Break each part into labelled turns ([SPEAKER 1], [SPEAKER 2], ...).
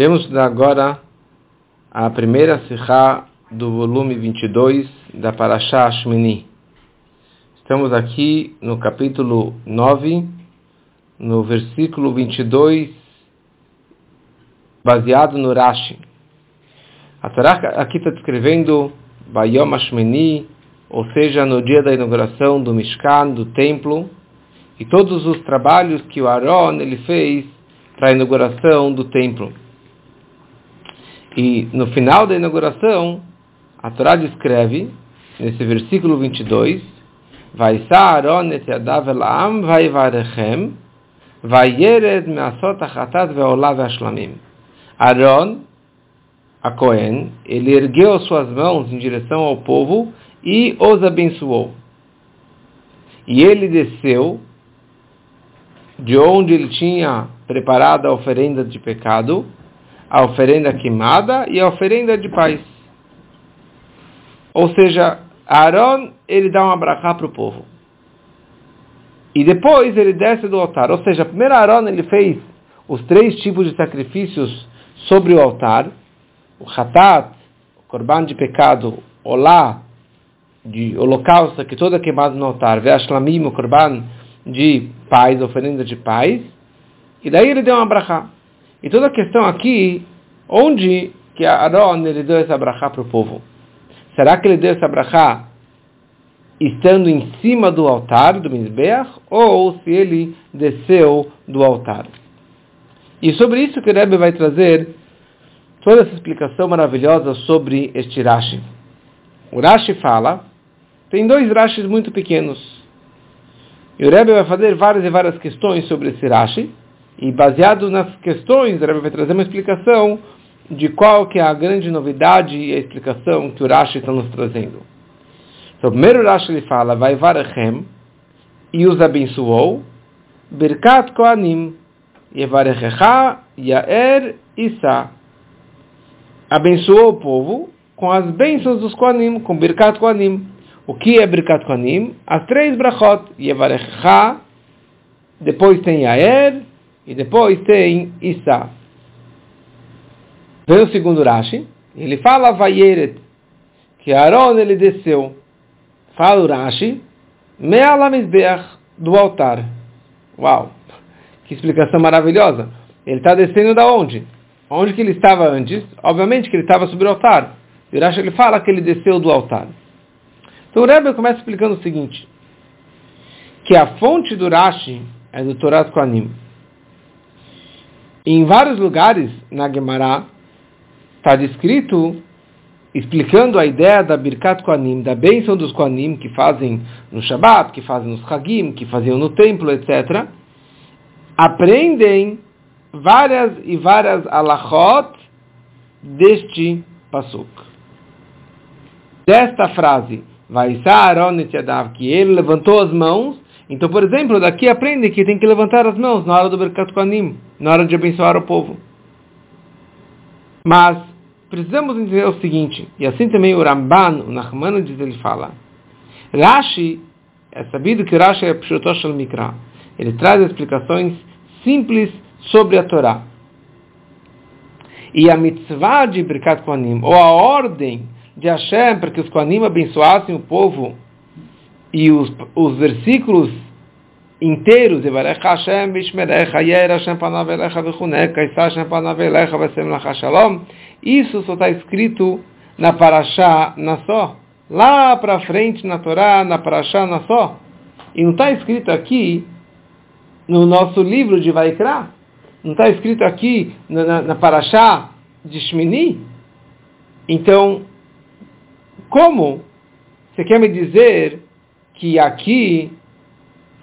[SPEAKER 1] Vamos agora a primeira Sihá do volume 22 da Parashá Shmini. Estamos aqui no capítulo 9, no versículo 22, baseado no Rashi. A Torá aqui está descrevendo Bayom Shmini, ou seja, no dia da inauguração do Mishkan, do templo, e todos os trabalhos que o Aaron ele fez para a inauguração do templo. E no final da inauguração, a Torá descreve, nesse versículo 22, vai Aaron et yadav el am vaivarechem vayered me'asot achatat ve'olav ve'ashlamim. Aaron, a Cohen, ele ergueu suas mãos em direção ao povo e os abençoou. E ele desceu de onde ele tinha preparado a oferenda de pecado, a oferenda queimada e a oferenda de paz. Ou seja, Aaron, ele dá um abrahá para o povo. E depois ele desce do altar. Ou seja, primeiro Aaron ele fez os três tipos de sacrifícios sobre o altar. O hatat, o corban de pecado, olá, de holocausto, que toda queimada no altar. Ve'ashlamim, o corban de paz, oferenda de paz. E daí ele deu uma brachá. E toda a questão aqui, onde que Aaron ele deu essa brachá para o povo? Será que ele deu essa brachá estando em cima do altar do Mizbeach ou se ele desceu do altar? E sobre isso que o Rebbe vai trazer toda essa explicação maravilhosa sobre este Rashi. O Rashi fala, tem dois Rashis muito pequenos. E o Rebbe vai fazer várias e várias questões sobre esse Rashi, e baseado nas questões, o Rebbe vai trazer uma explicação de qual que é a grande novidade e a explicação que o Rashi está nos trazendo. Então, o primeiro Rashi ele fala, vai varachem, e os abençoou, Birkat Koanim, Yevarechecha, Yaer, Isa. Abençoou o povo com as bênçãos dos Koanim, com Birkat Koanim. O que é Birkat Koanim? As três brachot, Yevarechecha, depois tem Yaer, e depois tem Isa. Vem o segundo Rashi, ele fala Vayeret, que Aaron ele desceu. Fala o Rashi, Me'alamizbeach, do altar. Uau, que explicação maravilhosa. Ele está descendo da onde? Onde que ele estava antes? Obviamente que ele estava sobre o altar. E o Rashi ele fala que ele desceu do altar. Então o Rebbe começa explicando o seguinte, que a fonte do Rashi é do Torah Koanim. Em vários lugares na Gemara está descrito explicando a ideia da Birkat Koanim, da bênção dos Koanim que fazem no Shabbat, que fazem nos Hagim, que faziam no templo, etc. Aprendem várias e várias alachot deste pasuk. Desta frase, vai Aaron que ele levantou as mãos. Então, por exemplo, daqui aprende que tem que levantar as mãos na hora do Birkat Koanim na hora de abençoar o povo. Mas precisamos entender o seguinte, e assim também o Ramban, o Nachmanides, ele fala, Rashi, é sabido que Rashi é Pshutosh al-Mikra, ele traz explicações simples sobre a Torá. E a mitzvah de Birkat Kohanim, ou a ordem de Hashem para que os Kohanim abençoassem o povo, e os, os versículos inteiros, Yivarech Hashem Bishmerecha, Yer Hashem Panav Elecha Vechuneka, Isa Hashem Panav Elecha Vesem Lacha Shalom, isso só está escrito na Parashá Nassó, lá para frente na Torá, na Parashá Nassó, e não está escrito aqui no nosso livro de Vaikra, não está escrito aqui na, na, na Parashá de Shmini, então, como? Você quer me dizer que aqui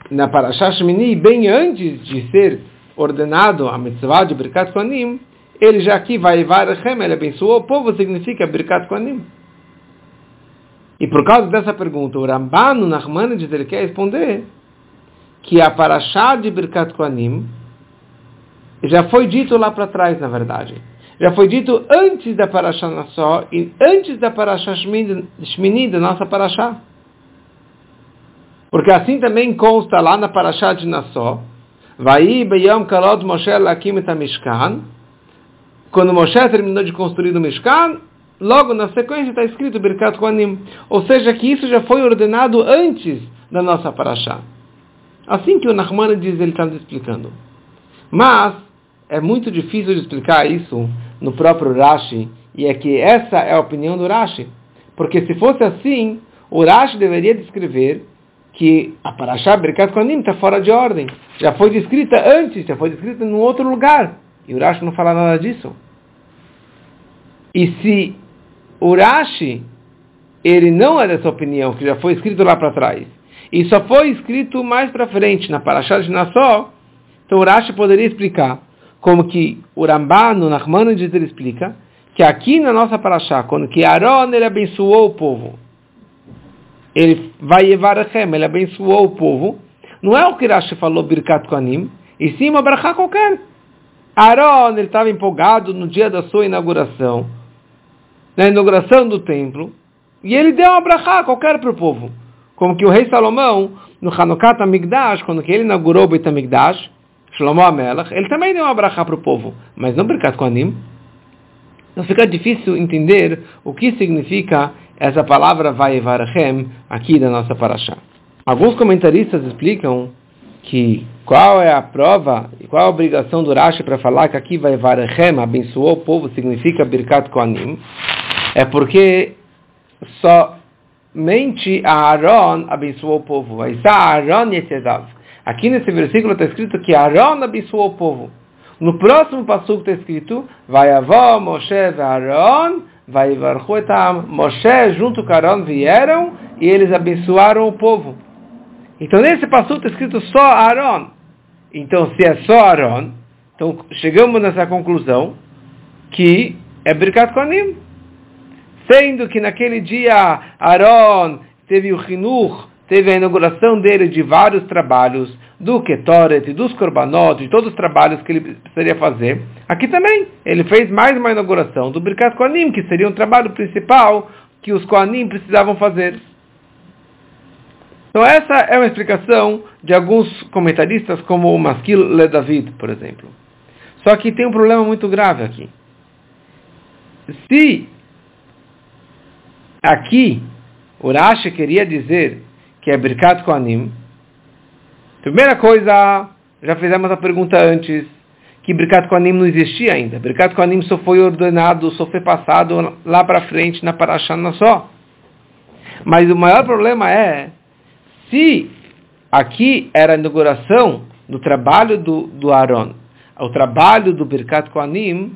[SPEAKER 1] na Parashah Shmini, bem antes de ser ordenado a mitzvah de Birkat Kohanim, ele já aqui vai Varachem, ele abençoou o povo, significa Birkat Kohanim. E por causa dessa pergunta, o Ramban, o Nachmanides, ele quer responder que a Parashah de Birkat Kohanim já foi dito lá para trás, na verdade. Já foi dito antes da Parashah Nassó e antes da Parashah Shmini, da nossa Parashah. Porque assim também consta lá na Parashá de Nassó, Vai beyom kalod Moshe lakim et Mishkan, quando Moshe terminou de construir o Mishkan, logo na sequência está escrito Birkat Koanim. Ou seja, que isso já foi ordenado antes da nossa Parashá. Assim que o Nachmanides ele está explicando. Mas é muito difícil de explicar isso no próprio Rashi, e é que essa é a opinião do Rashi. Porque se fosse assim, o Rashi deveria descrever que a Parashá Birkat Koanim está fora de ordem. Já foi descrita antes, já foi descrita em outro lugar. E o Rashi não fala nada disso. E se o Rashi, ele não é dessa opinião, que já foi escrito lá para trás, e só foi escrito mais para frente, na Parashá de Nassó, então o Rashi poderia explicar como que o no Nachmanides, ele explica que aqui na nossa Parashá, quando que Aaron ele abençoou o povo, ele vai Yevarachem, ele abençoou o povo, não é o que Rashi falou Birkat Koanim, e sim uma brachá qualquer. Aaron, ele estava empolgado no dia da sua inauguração, na inauguração do templo, e ele deu uma brachá qualquer para o povo. Como que o rei Salomão, no Hanukkah Amigdash, quando que ele inaugurou o Beit Amigdash, Shlomo Amelach, ele também deu uma brachá para o povo, mas não Birkat Koanim. Então fica difícil entender o que significa essa palavra Vayevarachem aqui da nossa Parashá. Alguns comentaristas explicam que qual é a prova e qual a obrigação do Rashi para falar que aqui Vayevarachem abençoou o povo significa Birkat Koanim é porque somente Aaron abençoou o povo. Aaron. Aqui nesse versículo está escrito que Aaron abençoou o povo. No próximo passo está escrito, vai avó Moshe Aaron, vai. Moshe junto com Aaron vieram e eles abençoaram o povo. Então nesse passo está escrito só Aaron. Então se é só Aaron, então chegamos nessa conclusão que é Birkat Koanim. Sendo que naquele dia Aaron teve o Hinuch, teve a inauguração dele de vários trabalhos, do Ketoret, dos Korbanot, de todos os trabalhos que ele precisaria fazer. Aqui também, ele fez mais uma inauguração do Birkat Koanim, que seria um trabalho principal que os Koanim precisavam fazer. Então essa é uma explicação de alguns comentaristas, como o Maskil Le David, por exemplo. Só que tem um problema muito grave aqui. Se aqui o Rashi queria dizer que é Birkat Koanim, primeira coisa, já fizemos a pergunta antes, que Birkat Koanim não existia ainda. Birkat Koanim só foi ordenado, só foi passado lá para frente na Parashana só. Mas o maior problema é, se aqui era a inauguração do trabalho do, do Aaron, o trabalho do Birkat Koanim,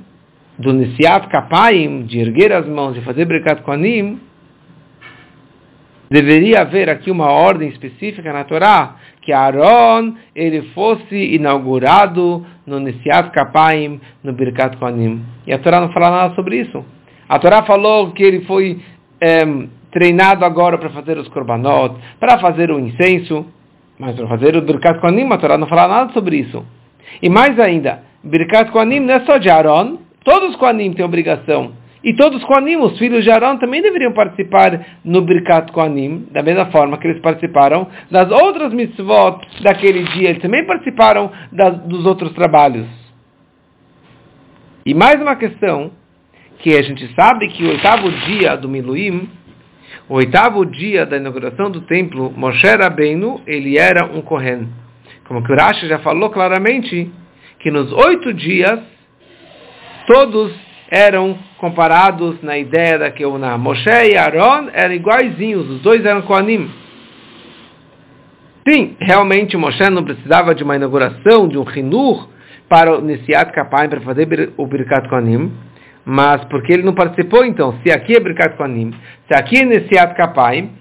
[SPEAKER 1] do Nisiat Kapayim, de erguer as mãos e fazer Birkat Koanim, deveria haver aqui uma ordem específica na Torá, que Aaron ele fosse inaugurado no Nisiat Kapaim, no Birkat Kohanim. E a Torá não fala nada sobre isso. A Torá falou que ele foi é, treinado agora para fazer os korbanot, para fazer o incenso, mas para fazer o Birkat Kohanim, a Torá não fala nada sobre isso. E mais ainda, Birkat Kohanim não é só de Aaron, todos os Kohanim têm obrigação e todos os Koanim, os filhos de Arão, também deveriam participar no Birkat Koanim, da mesma forma que eles participaram das outras mitzvot daquele dia. Eles também participaram das, dos outros trabalhos. E mais uma questão, que a gente sabe que o oitavo dia do Miluim, o oitavo dia da inauguração do templo, Moshe Rabbeinu, ele era um Kohen. Como que o Rashi já falou claramente, que nos oito dias, todos eram comparados na ideia da na Moshe e Aaron eram iguaizinhos, os dois eram Koanim. Sim, realmente Moshe não precisava de uma inauguração, de um Hinur, para o Nisiat para fazer o Birkat Koanim, mas porque ele não participou, então, se aqui é Birkat Koanim, se aqui é Nisiat Kapaim,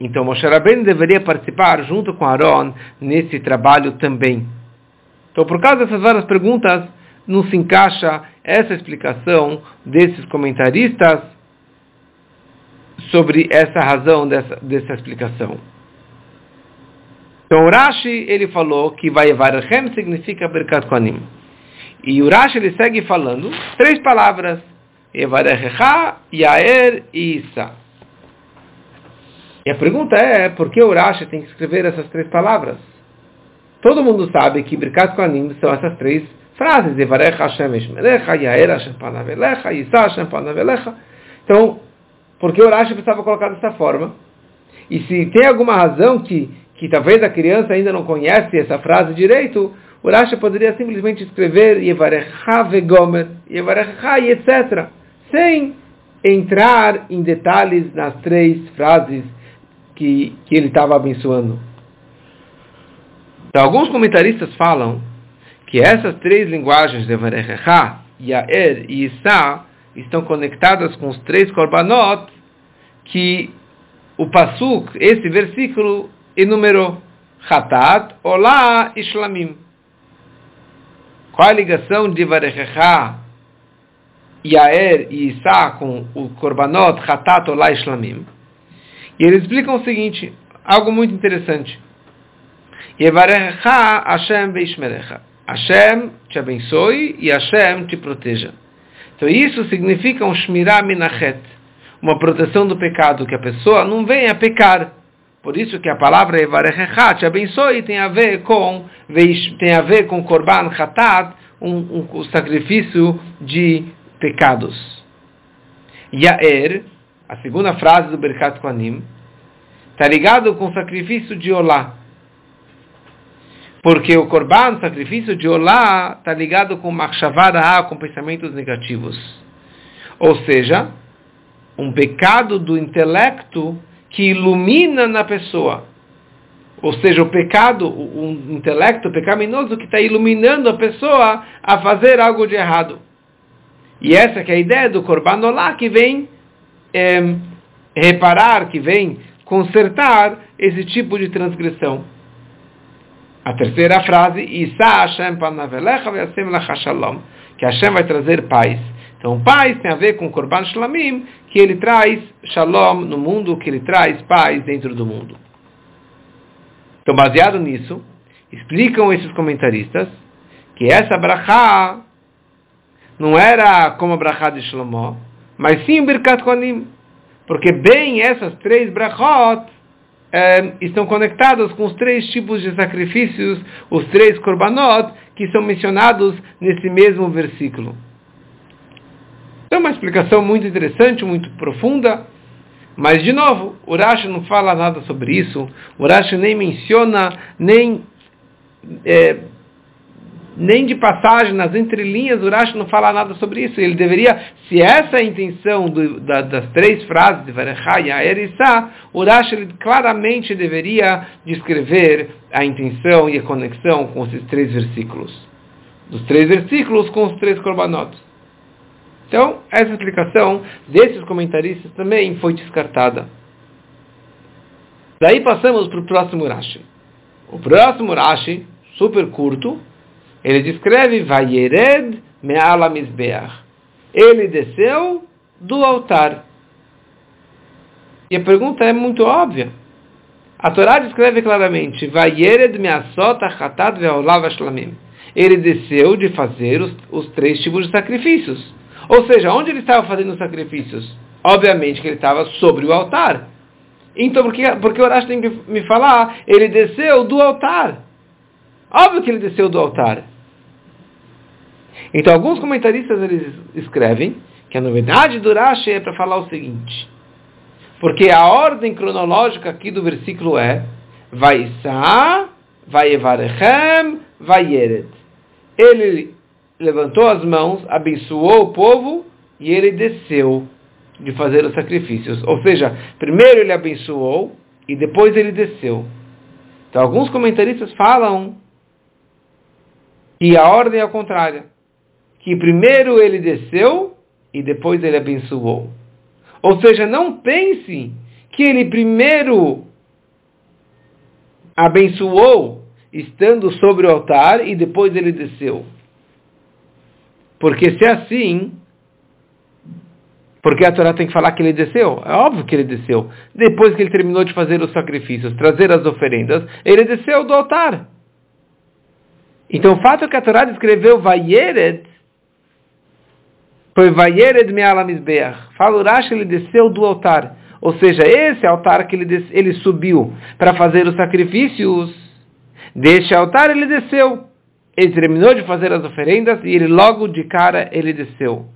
[SPEAKER 1] então Moshe Rabbeinu deveria participar junto com Aaron nesse trabalho também. Então, por causa dessas várias perguntas, não se encaixa essa explicação desses comentaristas sobre essa razão dessa, dessa explicação. Então, Rashi, ele falou que Vayevarachem significa Berkat Kohanim. E o Rashi, ele segue falando três palavras. Evarechecha, Yaer e Isa. E a pergunta é, por que o Rashi tem que escrever essas três palavras? Todo mundo sabe que Birkat Kohanim são essas três frases, Evarech Hashem Eshmelecha, Yaer Hashem Panavelecha, Yisa Hashem Panavelecha. Então, porque o Rashi precisava colocar dessa forma? E se tem alguma razão que, que talvez a criança ainda não conhece essa frase direito, o Rashi poderia simplesmente escrever Yevarecha Vegomer, Yevarecha e etc. Sem entrar em detalhes nas três frases que, que ele estava abençoando. Então, alguns comentaristas falam que essas três linguagens de Varechecha, Yaer e Isa estão conectadas com os três korbanot que o Pasuk, esse versículo, enumerou. Hatat, Olá Shlamim. Qual a ligação de Varechecha, Yaer e Isa com o korbanot Hatat, Olá e Shlamim? E eles explicam o seguinte, algo muito interessante. Yevarecha Hashem Beishmerecha. Hashem te abençoe e Hashem te proteja. Então isso significa um Shmirah Minachet, uma proteção do pecado, que a pessoa não venha pecar. Por isso que a palavra Yevarecha, te abençoe, tem a ver com, tem a ver com Korban Hatat, um, um, um sacrifício de pecados. Yaer, a segunda frase do Berkat Koanim, está ligado com o sacrifício de Olá. Porque o Korban, o sacrifício de Olá, está ligado com Machshavara, com pensamentos negativos. Ou seja, um pecado do intelecto que ilumina na pessoa. Ou seja, o pecado, um intelecto pecaminoso que está iluminando a pessoa a fazer algo de errado. E essa é a ideia do Korban Olá, que vem é, reparar, que vem consertar esse tipo de transgressão. A terceira frase, Isa Hashem panavelecha ve'asem shalom, que Hashem vai trazer paz. Então, paz tem a ver com Korban Shlamim, que ele traz shalom no mundo, que ele traz paz dentro do mundo. Então, baseado nisso, explicam esses comentaristas que essa brachá não era como a brachá de Shlomo, mas sim o Birkat Kohanim. Porque bem essas três brachot estão conectadas com os três tipos de sacrifícios, os três korbanot, que são mencionados nesse mesmo versículo. É uma explicação muito interessante, muito profunda, mas de novo, o Rashi não fala nada sobre isso, o Rashi nem menciona, nem eh, nem de passagem, nas entrelinhas, o Rashi não fala nada sobre isso. Ele deveria, se essa é a intenção do, da, das três frases de Varechaya, Erissá, o Rashi ele claramente deveria descrever a intenção e a conexão com esses três versículos. Dos três versículos com os três corbanotos. Então, essa explicação desses comentaristas também foi descartada. Daí passamos para o próximo Rashi. O próximo Rashi, super curto, ele descreve Vayered me'ala mizbeach. Ele desceu do altar. E a pergunta é muito óbvia. A Torá descreve claramente Vayered me'asot achatat ve'olav ashlamim. Ele desceu de fazer os, os três tipos de sacrifícios. Ou seja, onde ele estava fazendo os sacrifícios? Obviamente que ele estava sobre o altar. Então, por que, porque o Horácio tem que me falar? Ele desceu do altar. Óbvio que ele desceu do altar. Então, alguns comentaristas eles escrevem que a novidade do Rashi é para falar o seguinte. Porque a ordem cronológica aqui do versículo é Vaisá, Vaievarechem, Vaiered. Ele levantou as mãos, abençoou o povo e ele desceu de fazer os sacrifícios. Ou seja, primeiro ele abençoou e depois ele desceu. Então alguns comentaristas falam que a ordem é a contrária que primeiro ele desceu e depois ele abençoou. Ou seja, não pense que ele primeiro abençoou estando sobre o altar e depois ele desceu. Porque se é assim, porque a Torá tem que falar que ele desceu? É óbvio que ele desceu. Depois que ele terminou de fazer os sacrifícios, trazer as oferendas, ele desceu do altar. Então o fato é que a Torá descreveu Vayered foi Vayered Me'alamizbeach. Fala Urash, ele desceu do altar. Ou seja, esse altar que ele, des, ele subiu para fazer os sacrifícios, deste altar ele desceu. ele terminou de fazer as oferendas e ele logo de cara ele desceu.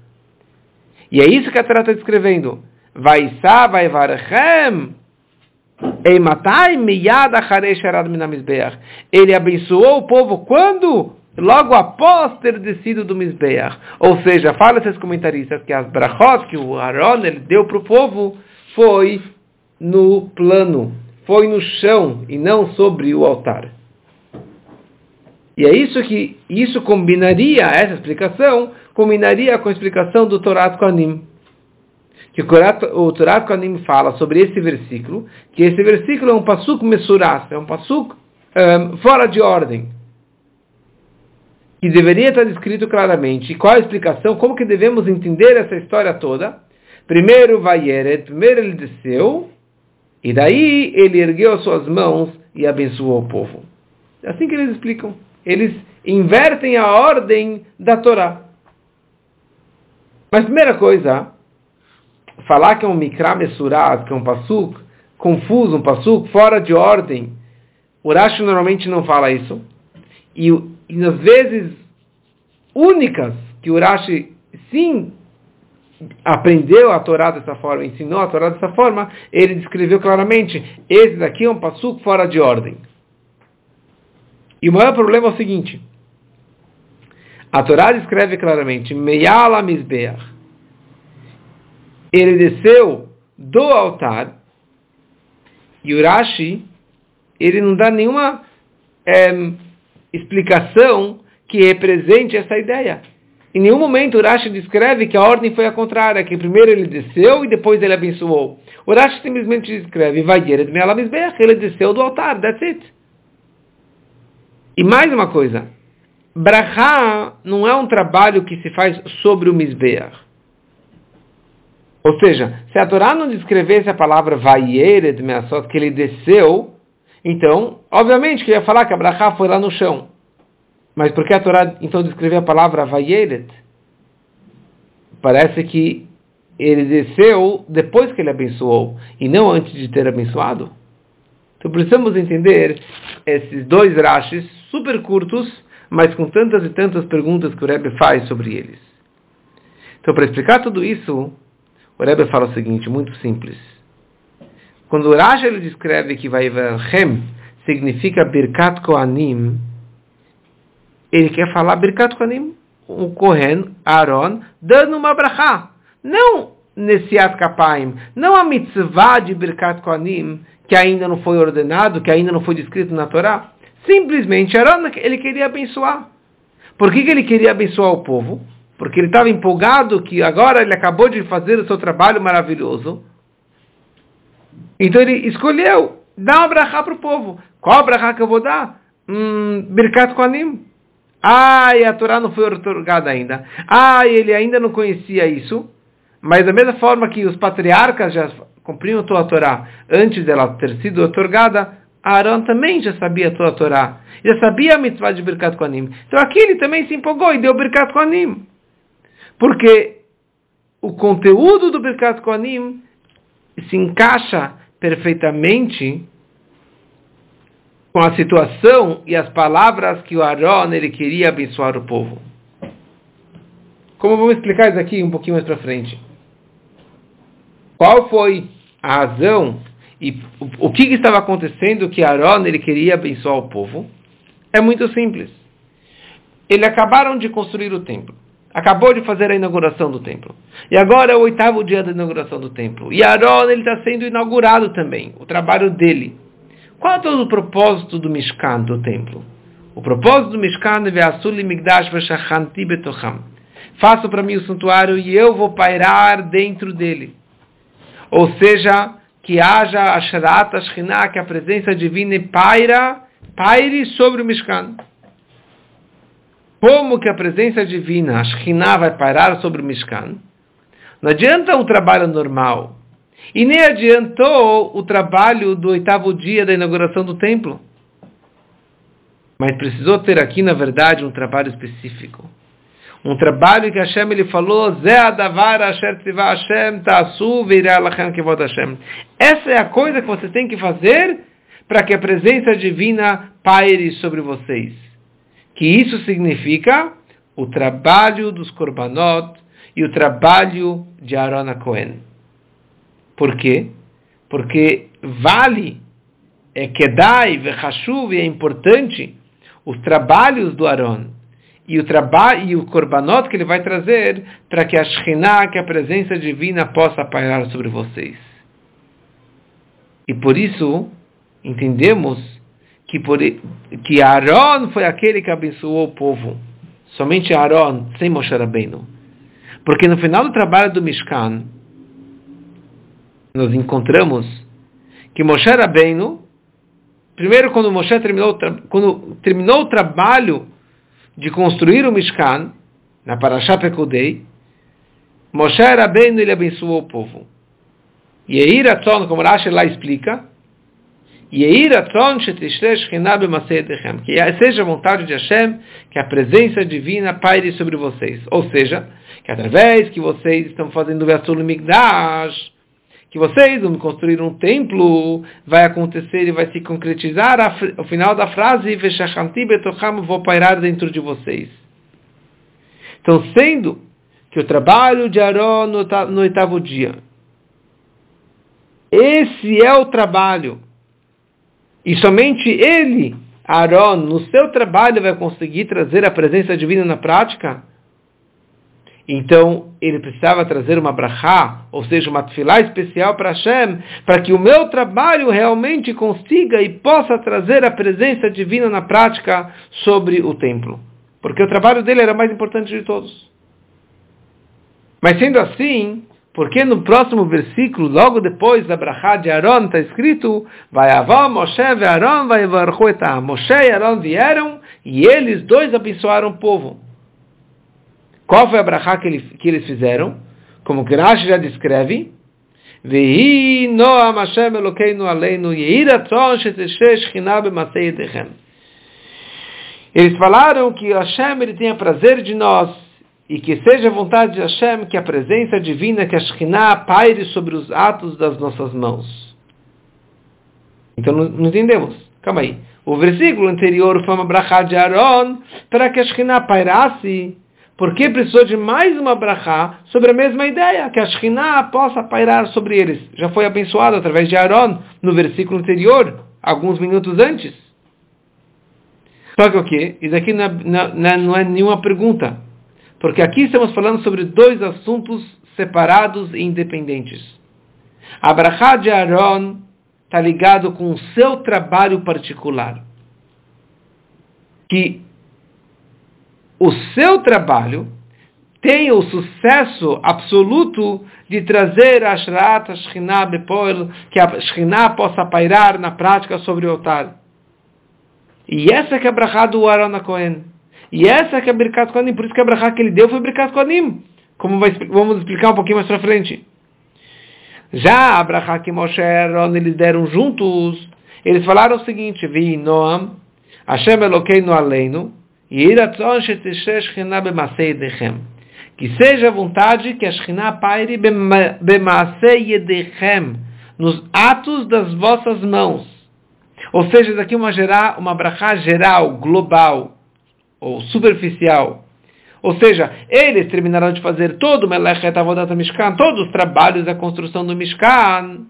[SPEAKER 1] E é isso que a Torá está descrevendo. Vai vai varchem. Ele abençoou o povo quando? Logo após ter descido do Mizbeach. Ou seja, fala esses comentaristas que as brachot que o Aaron ele deu para o povo foi no plano, foi no chão e não sobre o altar. E é isso que isso combinaria, essa explicação, combinaria com a explicação do Torat Kohanim. Que o Torat Kohanim fala sobre esse versículo, que esse versículo é um pasuk mesuras, é um pasuk um, fora de ordem. Que deveria estar descrito claramente. E qual a explicação? Como que devemos entender essa história toda? Primeiro vai Ered, primeiro ele desceu, e daí ele ergueu as suas mãos e abençoou o povo. É assim que eles explicam eles invertem a ordem da Torá. Mas primeira coisa, falar que é um mikra mesurat, que é um pasuk confuso, um pasuk fora de ordem, o Rashi normalmente não fala isso. E, e nas vezes únicas que o Rashi sim aprendeu a Torá dessa forma, ensinou a Torá dessa forma, ele descreveu claramente, esse daqui é um pasuk fora de ordem. E o maior problema é o seguinte. A Torá descreve claramente, Meyala Mizbeach. Ele desceu do altar e o Rashi, ele não dá nenhuma é, explicação que represente essa ideia. Em nenhum momento o Rashi descreve que a ordem foi a contrária, que primeiro ele desceu e depois ele abençoou. O Rashi simplesmente descreve, vai ele desceu do altar, that's it. E mais uma coisa, Brahá não é um trabalho que se faz sobre o Mizbeach. Ou seja, se a Torá não descrevesse a palavra Vayered Measot, que ele desceu, então, obviamente que ia falar que a foi lá no chão. Mas por que a Torá então descreveu a palavra Vayered? Parece que ele desceu depois que ele abençoou, e não antes de ter abençoado. Então precisamos entender esses dois rachis super curtos, mas com tantas e tantas perguntas que o Rebbe faz sobre eles. Então para explicar tudo isso, o Rebbe fala o seguinte, muito simples. Quando Rashi ele descreve que vai Hem significa Birkat Kohanim, ele quer falar Birkat Kohanim, o Kohen, Aaron, dando uma brachá. Não Nesiat Kapaim, não a mitzvah de Birkat Kohanim, que ainda não foi ordenado, que ainda não foi descrito na Torá. Simplesmente Aaron, ele queria abençoar. Por que, que ele queria abençoar o povo? Porque ele estava empolgado que agora ele acabou de fazer o seu trabalho maravilhoso. Então ele escolheu dar uma brachá para o povo. Qual brachá que eu vou dar? Hum, Birkat. Ah, e a Torá não foi otorgada ainda. Ah, ele ainda não conhecia isso. Mas da mesma forma que os patriarcas já cumpriam a Torá antes dela ter sido otorgada, Aaron também já sabia a Torá. Já sabia a mitzvah de Birkat Kohanim. Então aqui ele também se empolgou e deu Birkat Kohanim. Porque o conteúdo do Birkat Kohanim se encaixa perfeitamente com a situação e as palavras que o Aaron ele queria abençoar o povo. Como vamos explicar isso aqui um pouquinho mais para frente. Qual foi a razão e o, que, que, estava acontecendo que Aaron ele queria abençoar o povo? É muito simples. Eles acabaram de construir o templo. Acabou de fazer a inauguração do templo. E agora é o oitavo dia da inauguração do templo. E Aaron ele está sendo inaugurado também. O trabalho dele. Qual é todo o propósito do Mishkan, do templo? O propósito do Mishkan é Ve'asuli Migdash V'shachanti Betocham. Faça para mim o santuário e eu vou pairar dentro dele. Ou seja, que haja a Sharat Ashkinah, que a presença divina paira, paire sobre o Mishkan. Como que a presença divina, a Shekhinah, vai pairar sobre o Mishkan? Não adianta um trabalho normal. E nem adiantou o trabalho do oitavo dia da inauguração do templo. Mas precisou ter aqui, na verdade, um trabalho específico um trabalho que Hashem ele falou, Hashem ta'asu Hashem. Essa é a coisa que você tem que fazer para que a presença divina paire sobre vocês. Que isso significa o trabalho dos korbanot e o trabalho de Aaron Cohen. Por quê? Porque vale, é kedai, vechashuv, é importante os trabalhos do Aaron e o trabalho e o korbanot que ele vai trazer para que a Shekhinah, que a presença divina, possa pairar sobre vocês. E por isso entendemos que, por, que Aaron foi aquele que abençoou o povo. Somente Aaron, sem Moshe Rabbeinu. Porque no final do trabalho do Mishkan, nós encontramos que Moshe Rabbeinu, primeiro quando Moshe terminou, quando terminou o trabalho de construir o Mishkan, na Parashá Pekudei, Moshe Rabbeinu ele abençoou o povo. E Eiratzon, como Rashi lá explica, Yeiratzon shetishre shechina b'masei que seja a vontade de Hashem, que a presença divina paire sobre vocês. Ou seja, que através que vocês estão fazendo o Migdash, que vocês vão construir um templo, vai acontecer e vai se concretizar o final da frase, Veshachanti betocham, vou pairar dentro de vocês. Então, sendo que o trabalho de Aaron no oitavo dia, esse é o trabalho, e somente ele, Aaron, no seu trabalho vai conseguir trazer a presença divina na prática, então, ele precisava trazer uma brachá, ou seja, uma tefilá especial para Hashem, para que o meu trabalho realmente consiga e possa trazer a presença divina na prática sobre o templo. Porque o trabalho dele era mais importante de todos. Mas sendo assim, porque no próximo versículo, logo depois da brachá de Aaron, está escrito, vai avó, Moshe e Aaron, vai Moshe e Aaron vieram, e eles dois abençoaram o povo. Qual foi a brachá que, ele, que eles fizeram? Como Grash já descreve, Vehi Noam Hashem Elokeinu Aleinu. Eles falaram que Hashem ele tenha prazer de nós e que seja a vontade de Hashem que a presença divina, que a Shekhinah paire sobre os atos das nossas mãos. Então não, entendemos. Calma aí. O versículo anterior foi uma brachá de Aaron para que a Shekhinah pairasse porque precisou de mais uma brachá sobre a mesma ideia, que a Shekhinah possa pairar sobre eles. Já foi abençoado através de Aaron no versículo anterior, alguns minutos antes. Só que o quê? Isso aqui não é, não, não é nenhuma pergunta. Porque aqui estamos falando sobre dois assuntos separados e independentes. A brachá de Aaron está ligado com o seu trabalho particular. Que o seu trabalho tem o sucesso absoluto de trazer a Shrat, a Shekhinah Bepoel, que a Shekhinah possa pairar na prática sobre o altar. E essa que é a brachá do Aaron Cohen. E essa que é a Birkat Kohanim. Por isso que a brachá que ele deu foi Birkat Kohanim. Como vai, vamos explicar um pouquinho mais para frente. Já a brachá que Moshe Aaron eles deram juntos, eles falaram o seguinte, Vi Noam, Hashem Elokeinu Aleinu, que seja a vontade que a Shekhinah paire nos atos das vossas mãos. Ou seja, daqui uma, geral, uma brachá geral, global, ou superficial. Ou seja, eles terminarão de fazer todo o Melechet Avodat Mishkan, todos os trabalhos da construção do Mishkan.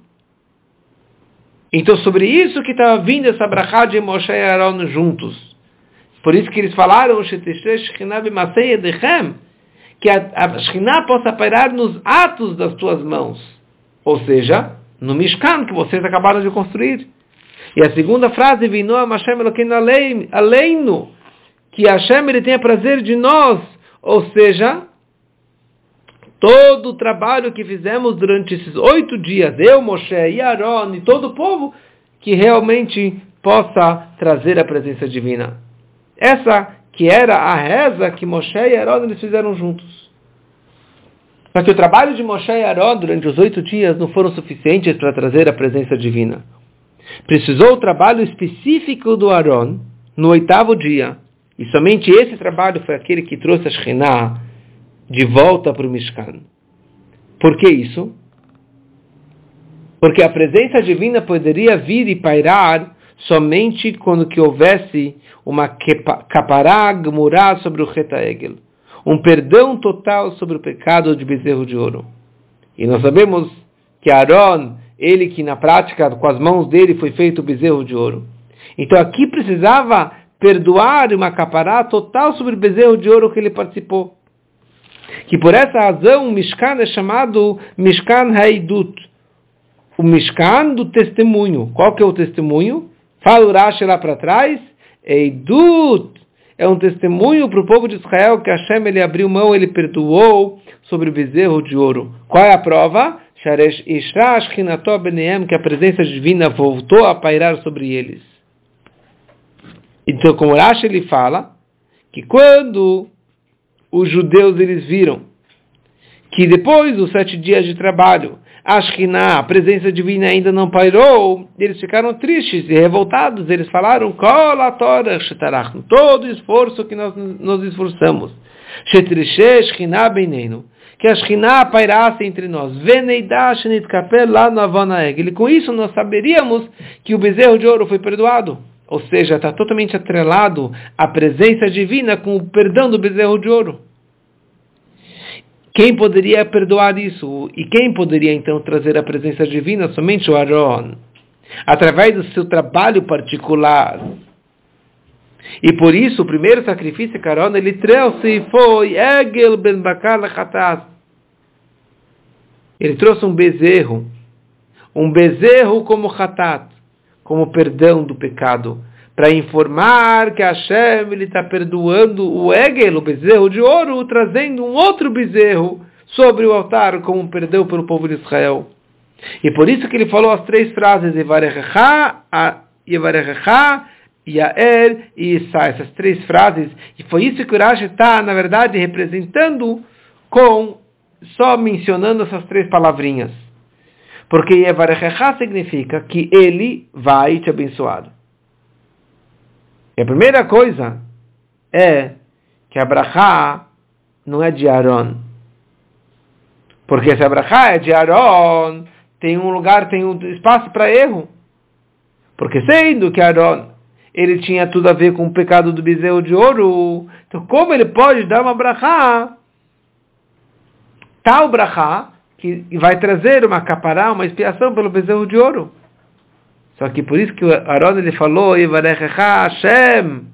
[SPEAKER 1] Então, sobre isso que estava vindo essa brachá de Moshe e Aaron juntos. Por isso que eles falaram que a, a Shekhinah possa pairar nos atos das tuas mãos. Ou seja, no Mishkan que vocês acabaram de construir. E a segunda frase, Vinoa Hashem Elokeinu Aleinu, que Hashem ele tenha prazer de nós. Ou seja, todo o trabalho que fizemos durante esses oito dias, eu, Moshe e Aaron e todo o povo, que realmente possa trazer a presença divina. Essa que era a reza que Moshe e Aaron eles fizeram juntos. Só que o trabalho de Moshe e Aaron durante os oito dias não foram suficientes para trazer a presença divina. Precisou o trabalho específico do Aaron no oitavo dia. E somente esse trabalho foi aquele que trouxe a Shekhinah de volta para o Mishkan. Por que isso? Porque a presença divina poderia vir e pairar somente quando que houvesse uma capará murá sobre o retaegel, um perdão total sobre o pecado de bezerro de ouro. E nós sabemos que Aaron, ele que na prática com as mãos dele foi feito o bezerro de ouro. Então aqui precisava perdoar uma capará total sobre o bezerro de ouro que ele participou. Que por essa razão o Mishkan é chamado Mishkan Haidut, o Mishkan do testemunho. Qual que é o testemunho? Fala o Rashi lá para trás, Eidut, é um testemunho para o povo de Israel que Hashem ele abriu mão, ele perdoou sobre o bezerro de ouro. Qual é a prova? que a presença divina voltou a pairar sobre eles. Então, como Rashi ele fala, que quando os judeus eles viram que depois dos sete dias de trabalho, a Shekhinah, a presença divina ainda não pairou, eles ficaram tristes e revoltados. Eles falaram, todo o esforço que nós nos esforçamos. Que a Shekhinah pairasse entre nós. E com isso nós saberíamos que o bezerro de ouro foi perdoado. Ou seja, está totalmente atrelado à presença divina com o perdão do bezerro de ouro. Quem poderia perdoar isso? E quem poderia então trazer a presença divina? Somente o Aaron. Através do seu trabalho particular. E por isso, o primeiro sacrifício que Aaron ele trouxe foi Egel ben Bakar Ele trouxe um bezerro. Um bezerro como Hatat como perdão do pecado, para informar que Hashem está perdoando o Egel, o bezerro de ouro, trazendo um outro bezerro sobre o altar como perdão pelo povo de Israel. E por isso que ele falou as três frases, Yevarecha, Yevarecha, Yaer e Isa, essas três frases. E foi isso que o Rashi está, na verdade, representando com, só mencionando essas três palavrinhas. Porque Yevarechecha significa que ele vai te abençoar. E a primeira coisa é que a Brachá não é de Aaron. Porque se a Brachá é de Aaron, tem um lugar, tem um espaço para erro. Porque sendo que Aaron, ele tinha tudo a ver com o pecado do bezerro de ouro, então como ele pode dar uma Brachá? Tal Brachá, que vai trazer uma capará, uma expiação pelo bezerro de ouro. Só que por isso que o Aaron ele falou, Hashem,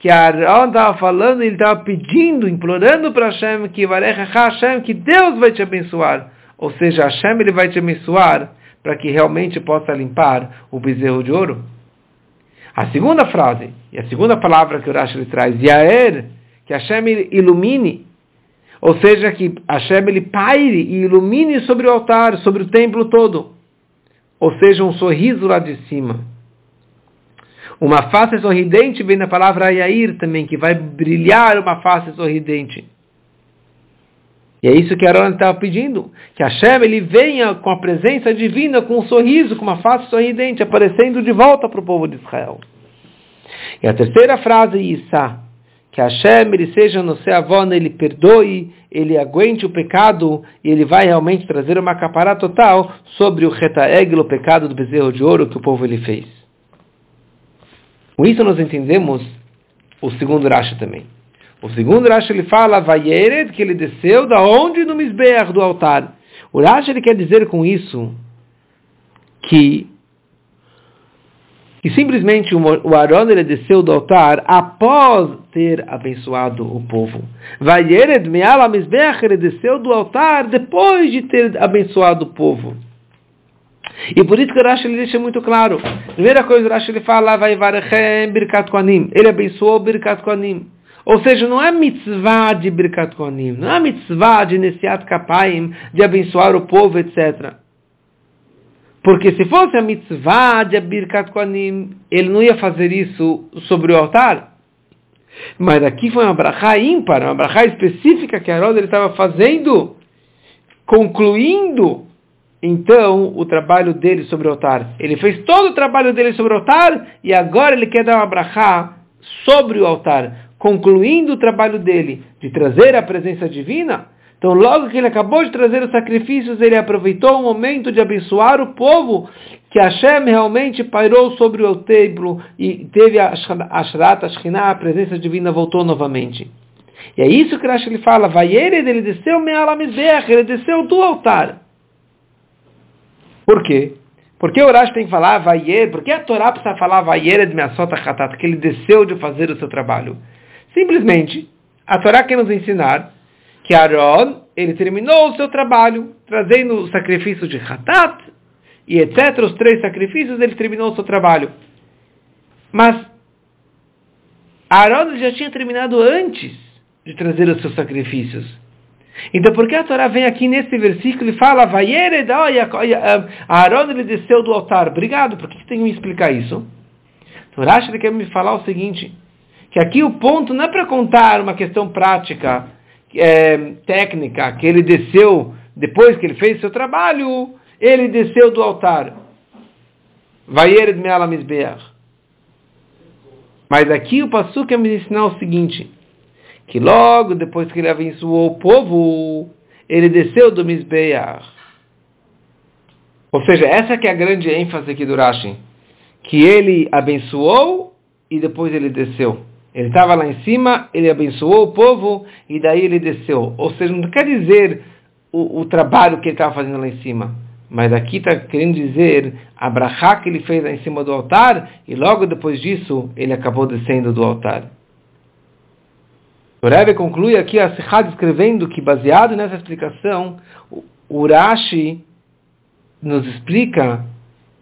[SPEAKER 1] que Aaron estava falando, ele estava pedindo, implorando para Hashem, que Hashem, que Deus vai te abençoar. Ou seja, Hashem ele vai te abençoar para que realmente possa limpar o bezerro de ouro. A segunda frase, e a segunda palavra que o Rashi traz, Yaer, que Hashem ilumine, ou seja, que Hashem ele paire e ilumine sobre o altar, sobre o templo todo. Ou seja, um sorriso lá de cima. Uma face sorridente vem da palavra Yair também, que vai brilhar uma face sorridente. E é isso que Aaron estava pedindo, que Hashem ele venha com a presença divina, com um sorriso, com uma face sorridente, aparecendo de volta para o povo de Israel. E a terceira frase, Isa, que Hashem ele seja no seu avó, ele perdoe, ele aguente o pecado e ele vai realmente trazer uma capará total sobre o retaeglo, o pecado do bezerro de ouro que o povo ele fez. Com isso nós entendemos o segundo Rashi também. O segundo Rashi ele fala, Vayered, que ele desceu da onde no Misbeach do altar. O Rashi ele quer dizer com isso que e simplesmente o Aaron ele desceu do altar após ter abençoado o povo. Vayered me'ala mizbech, ele desceu do altar depois de ter abençoado o povo. E por isso que o Rashi ele deixa muito claro. Primeira coisa, o Rashi ele fala, vai varechem birkat koanim. Ele abençoou birkat koanim. Ou seja, não é mitzvah de birkat koanim, não é mitzvah de nesiat kapayim, de abençoar o povo, etc. Porque se fosse a mitzvah de Birkat Kohanim, ele não ia fazer isso sobre o altar. Mas aqui foi uma brachá ímpar, uma brachá específica que Aaron estava fazendo, concluindo então o trabalho dele sobre o altar. Ele fez todo o trabalho dele sobre o altar e agora ele quer dar uma brachá sobre o altar, concluindo o trabalho dele de trazer a presença divina. Então logo que ele acabou de trazer os sacrifícios, ele aproveitou o momento de abençoar o povo, que Hashem realmente pairou sobre o templo e teve a Ashrat, a Shekhinah, a presença divina voltou novamente. E é isso que Rashi ele fala, Vayered, ele desceu Me'alamizbeach, ele desceu do altar. Por quê? Por que o Rashi tem que falar Vayered? Por que a Torá precisa falar Vayered Me'asota Chatat, que ele desceu de fazer o seu trabalho? Simplesmente, a Torá quer nos ensinar que Aaron, ele terminou o seu trabalho, trazendo o sacrifício de Hatat, e etc., os três sacrifícios, ele terminou o seu trabalho. Mas Aaron já tinha terminado antes de trazer os seus sacrifícios. Então, por que a Torá vem aqui nesse versículo e fala, Aaron ele desceu do altar? Obrigado, por que tem que me explicar isso? Então, Rashi quer me falar o seguinte, que aqui o ponto não é para contar uma questão prática, é, técnica, que ele desceu, depois que ele fez seu trabalho, ele desceu do altar. Vayered me'ala Mas aqui o Passu quer me ensinar o seguinte, que logo depois que ele abençoou o povo, ele desceu do Mizbeach. Ou seja, essa que é a grande ênfase aqui do Rashi. Que ele abençoou e depois ele desceu. Ele estava lá em cima, ele abençoou o povo e daí ele desceu. Ou seja, não quer dizer o, o trabalho que ele estava fazendo lá em cima. Mas aqui está querendo dizer a brachá que ele fez lá em cima do altar e logo depois disso ele acabou descendo do altar. O Rebbe conclui aqui a Sikha escrevendo que baseado nessa explicação, o Urashi nos explica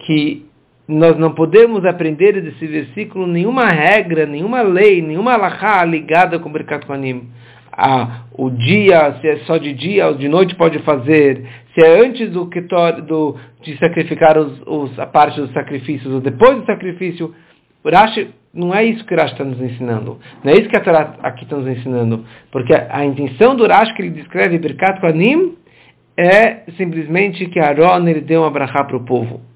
[SPEAKER 1] que nós não podemos aprender desse versículo nenhuma regra, nenhuma lei, nenhuma alahá ligada com o Birkat Kohanim. Ah, o dia, se é só de dia ou de noite pode fazer, se é antes do, do de sacrificar os, os, a parte dos sacrifícios ou depois do sacrifício. Rashi, não é isso que o está nos ensinando. Não é isso que a Torá aqui está nos ensinando. Porque a, a intenção do Rashi que ele descreve Birkat Kohanim é simplesmente que Aaron ele deu uma brachá para o povo.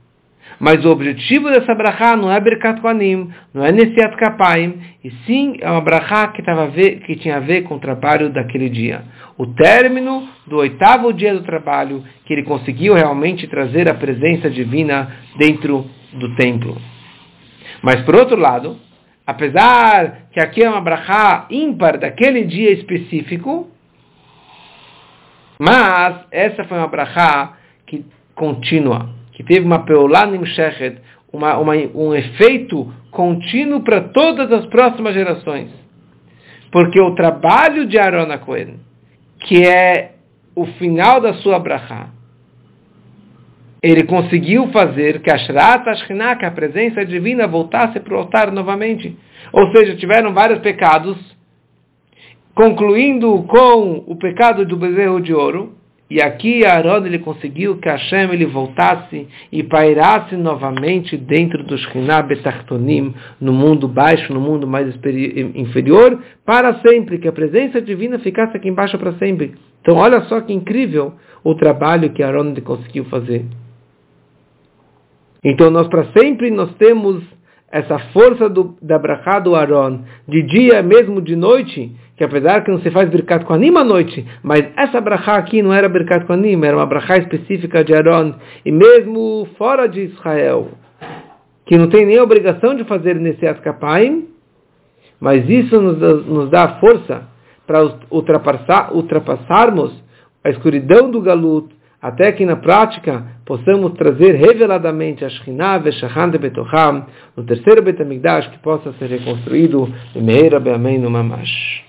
[SPEAKER 1] Mas o objetivo dessa brachá não é Birkat Kohanim, não é Nesiat Kapayim, e sim é uma brachá que, tava que tinha a ver com o trabalho daquele dia. O término do oitavo dia do trabalho, que ele conseguiu realmente trazer a presença divina dentro do templo. Mas por outro lado, apesar que aqui é uma brachá ímpar daquele dia específico, mas essa foi uma brachá que contínua que teve uma peolá nimshechet, uma, uma, um efeito contínuo para todas as próximas gerações. Porque o trabalho de Aaron Cohen, que é o final da sua brachá, ele conseguiu fazer que a Shrat Ashkinah, que a presença divina, voltasse para o altar novamente. Ou seja, tiveram vários pecados, concluindo com o pecado do bezerro de ouro, e aqui Aaron ele conseguiu que Hashem ele voltasse e pairasse novamente dentro do Shekhinah Betachtonim, no mundo baixo, no mundo mais inferior, para sempre, que a presença divina ficasse aqui embaixo para sempre. Então olha só que incrível o trabalho que Aaron ele conseguiu fazer. Então nós para sempre nós temos essa força do, da brachá do Aaron, de dia mesmo de noite, que apesar que não se faz Birkat Kohanim à noite, mas essa brachá aqui não era Birkat Kohanim, era uma brachá específica de Aaron, e mesmo fora de Israel, que não tem nem obrigação de fazer nesse Kapayim, mas isso nos nos dá força para ultrapassar, ultrapassarmos a escuridão do Galut, até que na prática possamos trazer reveladamente a Shekhinah Veshachan de Betocham, no terceiro Betamigdash que possa ser reconstruído em Meira Beamém no Mamash.